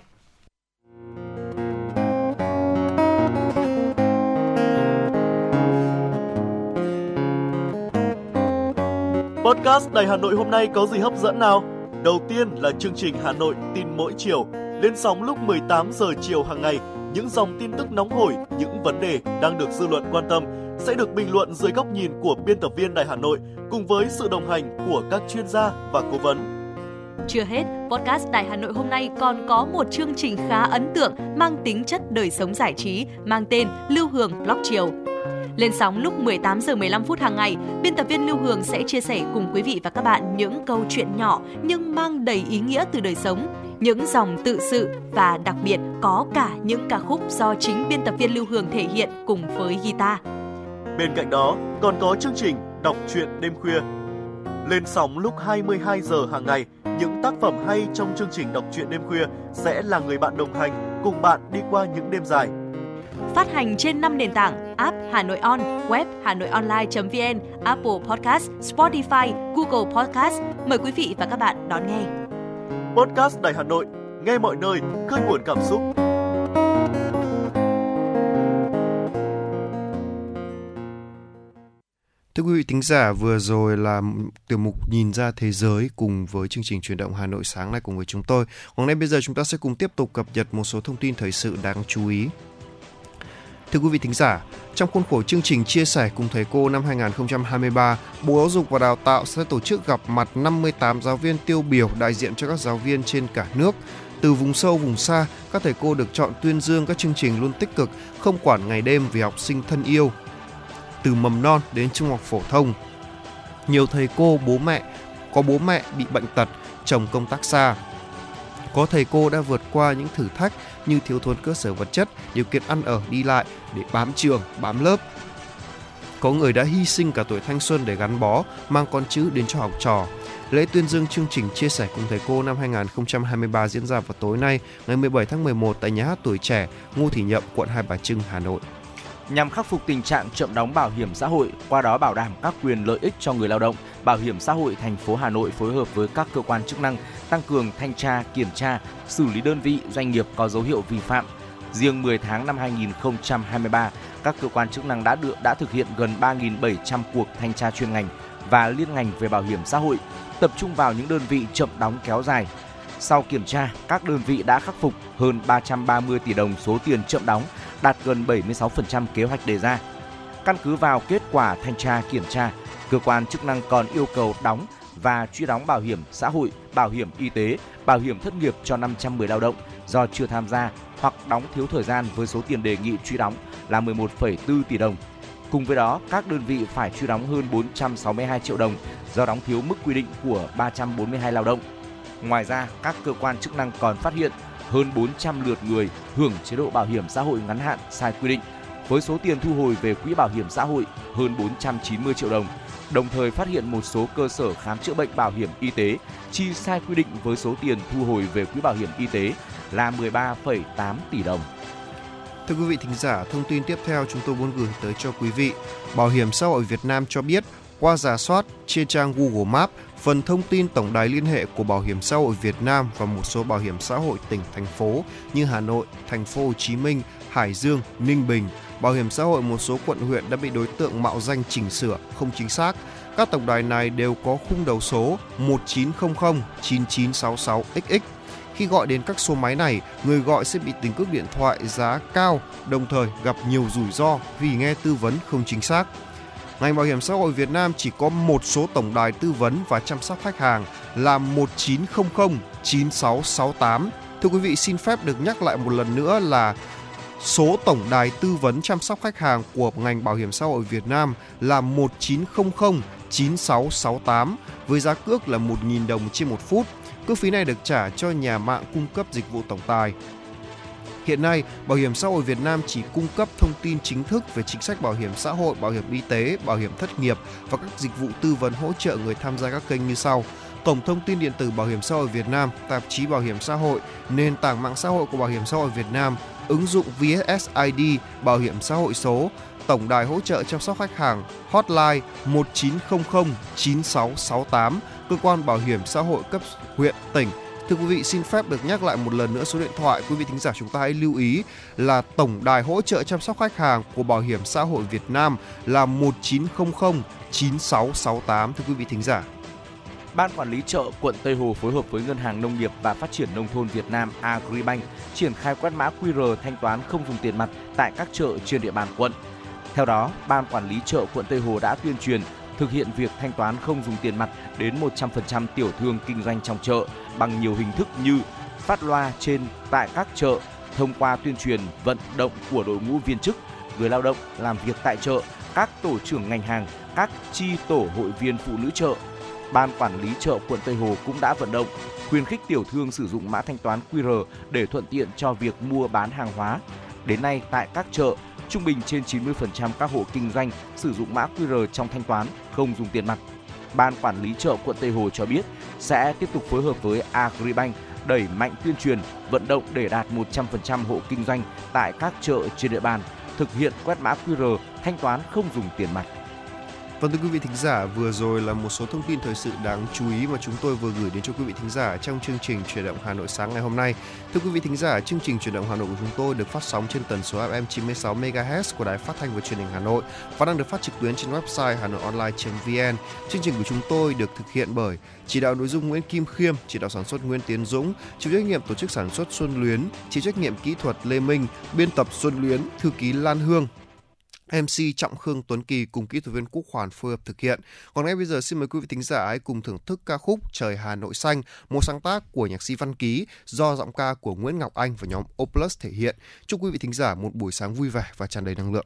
Podcast Đài Hà Nội hôm nay có gì hấp dẫn nào? Đầu tiên là chương trình Hà Nội tin mỗi chiều, lên sóng lúc 18 giờ chiều hàng ngày. Những dòng tin tức nóng hổi, những vấn đề đang được dư luận quan tâm sẽ được bình luận dưới góc nhìn của biên tập viên Đài Hà Nội cùng với sự đồng hành của các chuyên gia và cố vấn. Chưa hết, podcast Đài Hà Nội hôm nay còn có một chương trình khá ấn tượng mang tính chất đời sống giải trí mang tên Lưu Hương Blog Chiều. Lên sóng lúc 18 giờ 15 phút hàng ngày, biên tập viên Lưu Hương sẽ chia sẻ cùng quý vị và các bạn những câu chuyện nhỏ nhưng mang đầy ý nghĩa từ đời sống, những dòng tự sự và đặc biệt có cả những ca khúc do chính biên tập viên Lưu Hương thể hiện cùng với guitar. Bên cạnh đó, còn có chương trình Đọc truyện đêm khuya. Lên sóng lúc 22 giờ hàng ngày, những tác phẩm hay trong chương trình Đọc truyện đêm khuya sẽ là người bạn đồng hành cùng bạn đi qua những đêm dài. Phát hành trên 5 nền tảng app Hà Nội On, web Hà Nội Online.vn, Apple Podcast, Spotify, Google Podcast. Mời quý vị và các bạn đón nghe. Podcast Đài Hà Nội, nghe mọi nơi, khơi nguồn cảm xúc. Thưa quý vị thính giả, vừa rồi là tiểu mục Nhìn ra thế giới cùng với chương trình truyền động Hà Nội sáng nay cùng với chúng tôi. Hôm nay bây giờ chúng ta sẽ cùng tiếp tục cập nhật một số thông tin thời sự đáng chú ý. Thưa quý vị thính giả, trong khuôn khổ chương trình chia sẻ cùng thầy cô năm 2023, Bộ Giáo dục và Đào tạo sẽ tổ chức gặp mặt 58 giáo viên tiêu biểu đại diện cho các giáo viên trên cả nước. Từ vùng sâu, vùng xa, các thầy cô được chọn tuyên dương các chương trình luôn tích cực, không quản ngày đêm vì học sinh thân yêu, từ mầm non đến trung học phổ thông. Nhiều thầy cô, bố mẹ có bố mẹ bị bệnh tật, chồng công tác xa. Có thầy cô đã vượt qua những thử thách như thiếu thốn cơ sở vật chất, điều kiện ăn ở đi lại để bám trường, bám lớp. Có người đã hy sinh cả tuổi thanh xuân để gắn bó, mang con chữ đến cho học trò. Lễ tuyên dương chương trình chia sẻ cùng thầy cô năm 2023 diễn ra vào tối nay, ngày 17 tháng 11 tại nhà hát tuổi trẻ, Ngô Thị Nhậm, quận Hai Bà Trưng, Hà Nội nhằm khắc phục tình trạng chậm đóng bảo hiểm xã hội, qua đó bảo đảm các quyền lợi ích cho người lao động. Bảo hiểm xã hội thành phố Hà Nội phối hợp với các cơ quan chức năng tăng cường thanh tra, kiểm tra, xử lý đơn vị, doanh nghiệp có dấu hiệu vi phạm. Riêng 10 tháng năm 2023, các cơ quan chức năng đã được đã thực hiện gần 3.700 cuộc thanh tra chuyên ngành và liên ngành về bảo hiểm xã hội, tập trung vào những đơn vị chậm đóng kéo dài. Sau kiểm tra, các đơn vị đã khắc phục hơn 330 tỷ đồng số tiền chậm đóng đạt gần 76% kế hoạch đề ra. Căn cứ vào kết quả thanh tra kiểm tra, cơ quan chức năng còn yêu cầu đóng và truy đóng bảo hiểm xã hội, bảo hiểm y tế, bảo hiểm thất nghiệp cho 510 lao động do chưa tham gia hoặc đóng thiếu thời gian với số tiền đề nghị truy đóng là 11,4 tỷ đồng. Cùng với đó, các đơn vị phải truy đóng hơn 462 triệu đồng do đóng thiếu mức quy định của 342 lao động. Ngoài ra, các cơ quan chức năng còn phát hiện hơn 400 lượt người hưởng chế độ bảo hiểm xã hội ngắn hạn sai quy định với số tiền thu hồi về quỹ bảo hiểm xã hội hơn 490 triệu đồng. Đồng thời phát hiện một số cơ sở khám chữa bệnh bảo hiểm y tế chi sai quy định với số tiền thu hồi về quỹ bảo hiểm y tế là 13,8 tỷ đồng. Thưa quý vị thính giả, thông tin tiếp theo chúng tôi muốn gửi tới cho quý vị. Bảo hiểm xã hội Việt Nam cho biết, qua giả soát trên trang Google Maps, phần thông tin tổng đài liên hệ của Bảo hiểm xã hội Việt Nam và một số bảo hiểm xã hội tỉnh thành phố như Hà Nội, thành phố Hồ Chí Minh, Hải Dương, Ninh Bình, bảo hiểm xã hội một số quận huyện đã bị đối tượng mạo danh chỉnh sửa không chính xác. Các tổng đài này đều có khung đầu số 1900 9966 XX khi gọi đến các số máy này, người gọi sẽ bị tính cước điện thoại giá cao, đồng thời gặp nhiều rủi ro vì nghe tư vấn không chính xác. Ngành Bảo hiểm xã hội Việt Nam chỉ có một số tổng đài tư vấn và chăm sóc khách hàng là 1900 9668. Thưa quý vị, xin phép được nhắc lại một lần nữa là số tổng đài tư vấn chăm sóc khách hàng của ngành Bảo hiểm xã hội Việt Nam là 1900 9668 với giá cước là 1.000 đồng trên một phút Cước phí này được trả cho nhà mạng cung cấp dịch vụ tổng tài. Hiện nay, Bảo hiểm xã hội Việt Nam chỉ cung cấp thông tin chính thức về chính sách bảo hiểm xã hội, bảo hiểm y tế, bảo hiểm thất nghiệp và các dịch vụ tư vấn hỗ trợ người tham gia các kênh như sau. Cổng thông tin điện tử Bảo hiểm xã hội Việt Nam, tạp chí Bảo hiểm xã hội, nền tảng mạng xã hội của Bảo hiểm xã hội Việt Nam, ứng dụng VSSID, Bảo hiểm xã hội số, tổng đài hỗ trợ chăm sóc khách hàng hotline 1900 9668 cơ quan bảo hiểm xã hội cấp huyện, tỉnh. Thưa quý vị, xin phép được nhắc lại một lần nữa số điện thoại quý vị thính giả chúng ta hãy lưu ý là tổng đài hỗ trợ chăm sóc khách hàng của Bảo hiểm xã hội Việt Nam là 1900 9668 thưa quý vị thính giả. Ban quản lý chợ quận Tây Hồ phối hợp với Ngân hàng Nông nghiệp và Phát triển nông thôn Việt Nam Agribank triển khai quét mã QR thanh toán không dùng tiền mặt tại các chợ trên địa bàn quận. Theo đó, Ban quản lý chợ quận Tây Hồ đã tuyên truyền thực hiện việc thanh toán không dùng tiền mặt đến 100% tiểu thương kinh doanh trong chợ bằng nhiều hình thức như phát loa trên tại các chợ, thông qua tuyên truyền vận động của đội ngũ viên chức, người lao động làm việc tại chợ, các tổ trưởng ngành hàng, các chi tổ hội viên phụ nữ chợ. Ban quản lý chợ quận Tây Hồ cũng đã vận động khuyến khích tiểu thương sử dụng mã thanh toán QR để thuận tiện cho việc mua bán hàng hóa. Đến nay tại các chợ, Trung bình trên 90% các hộ kinh doanh sử dụng mã QR trong thanh toán, không dùng tiền mặt. Ban quản lý chợ quận Tây Hồ cho biết sẽ tiếp tục phối hợp với Agribank đẩy mạnh tuyên truyền, vận động để đạt 100% hộ kinh doanh tại các chợ trên địa bàn thực hiện quét mã QR thanh toán không dùng tiền mặt. Vâng thưa quý vị thính giả, vừa rồi là một số thông tin thời sự đáng chú ý mà chúng tôi vừa gửi đến cho quý vị thính giả trong chương trình chuyển động Hà Nội sáng ngày hôm nay. Thưa quý vị thính giả, chương trình chuyển động Hà Nội của chúng tôi được phát sóng trên tần số FM 96 MHz của Đài Phát thanh và Truyền hình Hà Nội và đang được phát trực tuyến trên website hanoionline.vn. Chương trình của chúng tôi được thực hiện bởi chỉ đạo nội dung Nguyễn Kim Khiêm, chỉ đạo sản xuất Nguyễn Tiến Dũng, chịu trách nhiệm tổ chức sản xuất Xuân Luyến, chịu trách nhiệm kỹ thuật Lê Minh, biên tập Xuân Luyến, thư ký Lan Hương, MC Trọng Khương Tuấn Kỳ cùng kỹ thuật viên Quốc Hoàn phối hợp thực hiện. Còn ngay bây giờ xin mời quý vị thính giả hãy cùng thưởng thức ca khúc Trời Hà Nội Xanh, một sáng tác của nhạc sĩ Văn Ký do giọng ca của Nguyễn Ngọc Anh và nhóm Oplus thể hiện. Chúc quý vị thính giả một buổi sáng vui vẻ và tràn đầy năng lượng.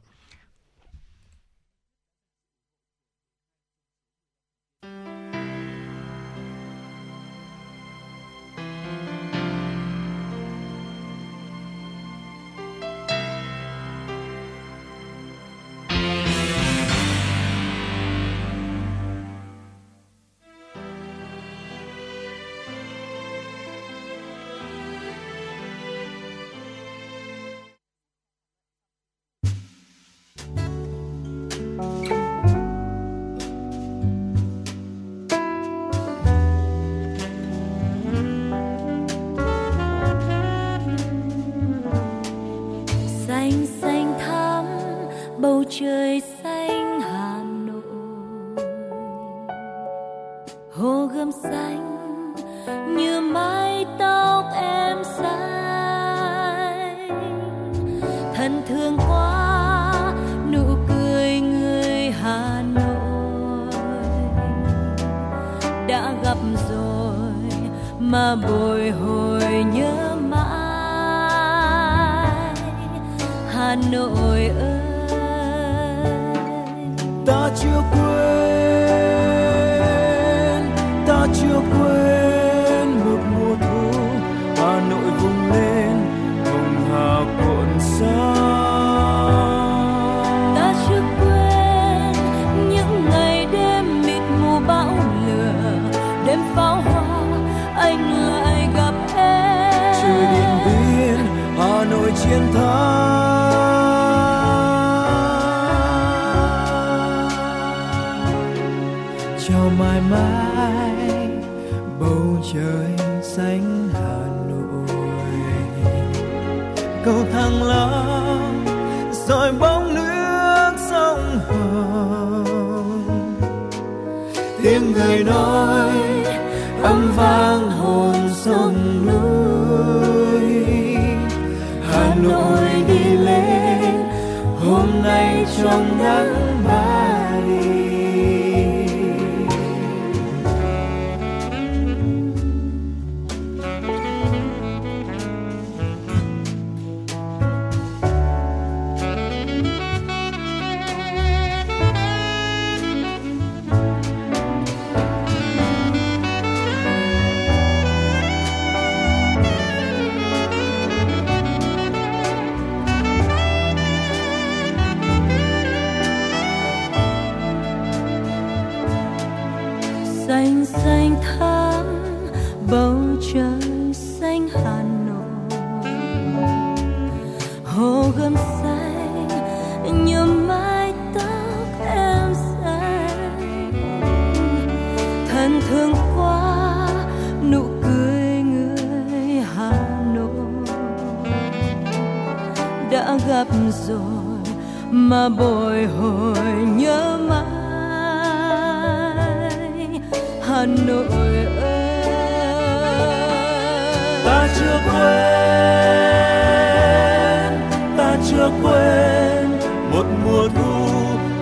thân thương quá, nụ cười người hà nội đã gặp rồi mà bồi hồi nhớ mãi. Hà nội ơi, ta chưa quên nói âm vang hồn sông núi. Hà nội đi lên hôm nay trong nắng xanh xanh thắm, bầu trời xanh hà nội. Hồ gươm xanh, như mái tóc em xanh. Thân thương quá, nụ cười người hà nội. Đã gặp rồi mà bồi hồi nhớ Hà Nội ơi ta chưa quên ta chưa quên. Một mùa thu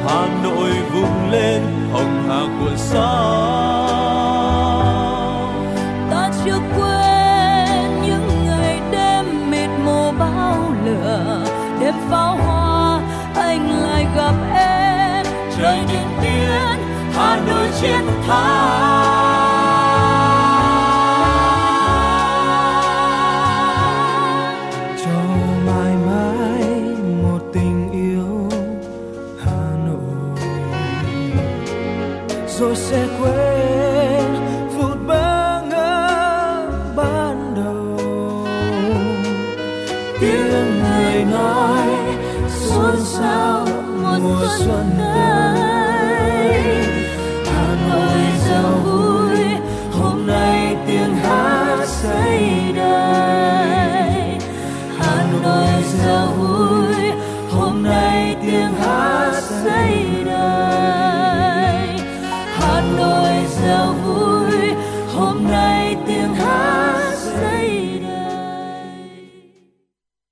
hà nội vùng lên hồng hà cuộn sóng. Ta chưa quên những ngày đêm mịt mù bao lửa. Đêm pháo hoa anh lại gặp em. Trời điện biên hà nội chiến thắng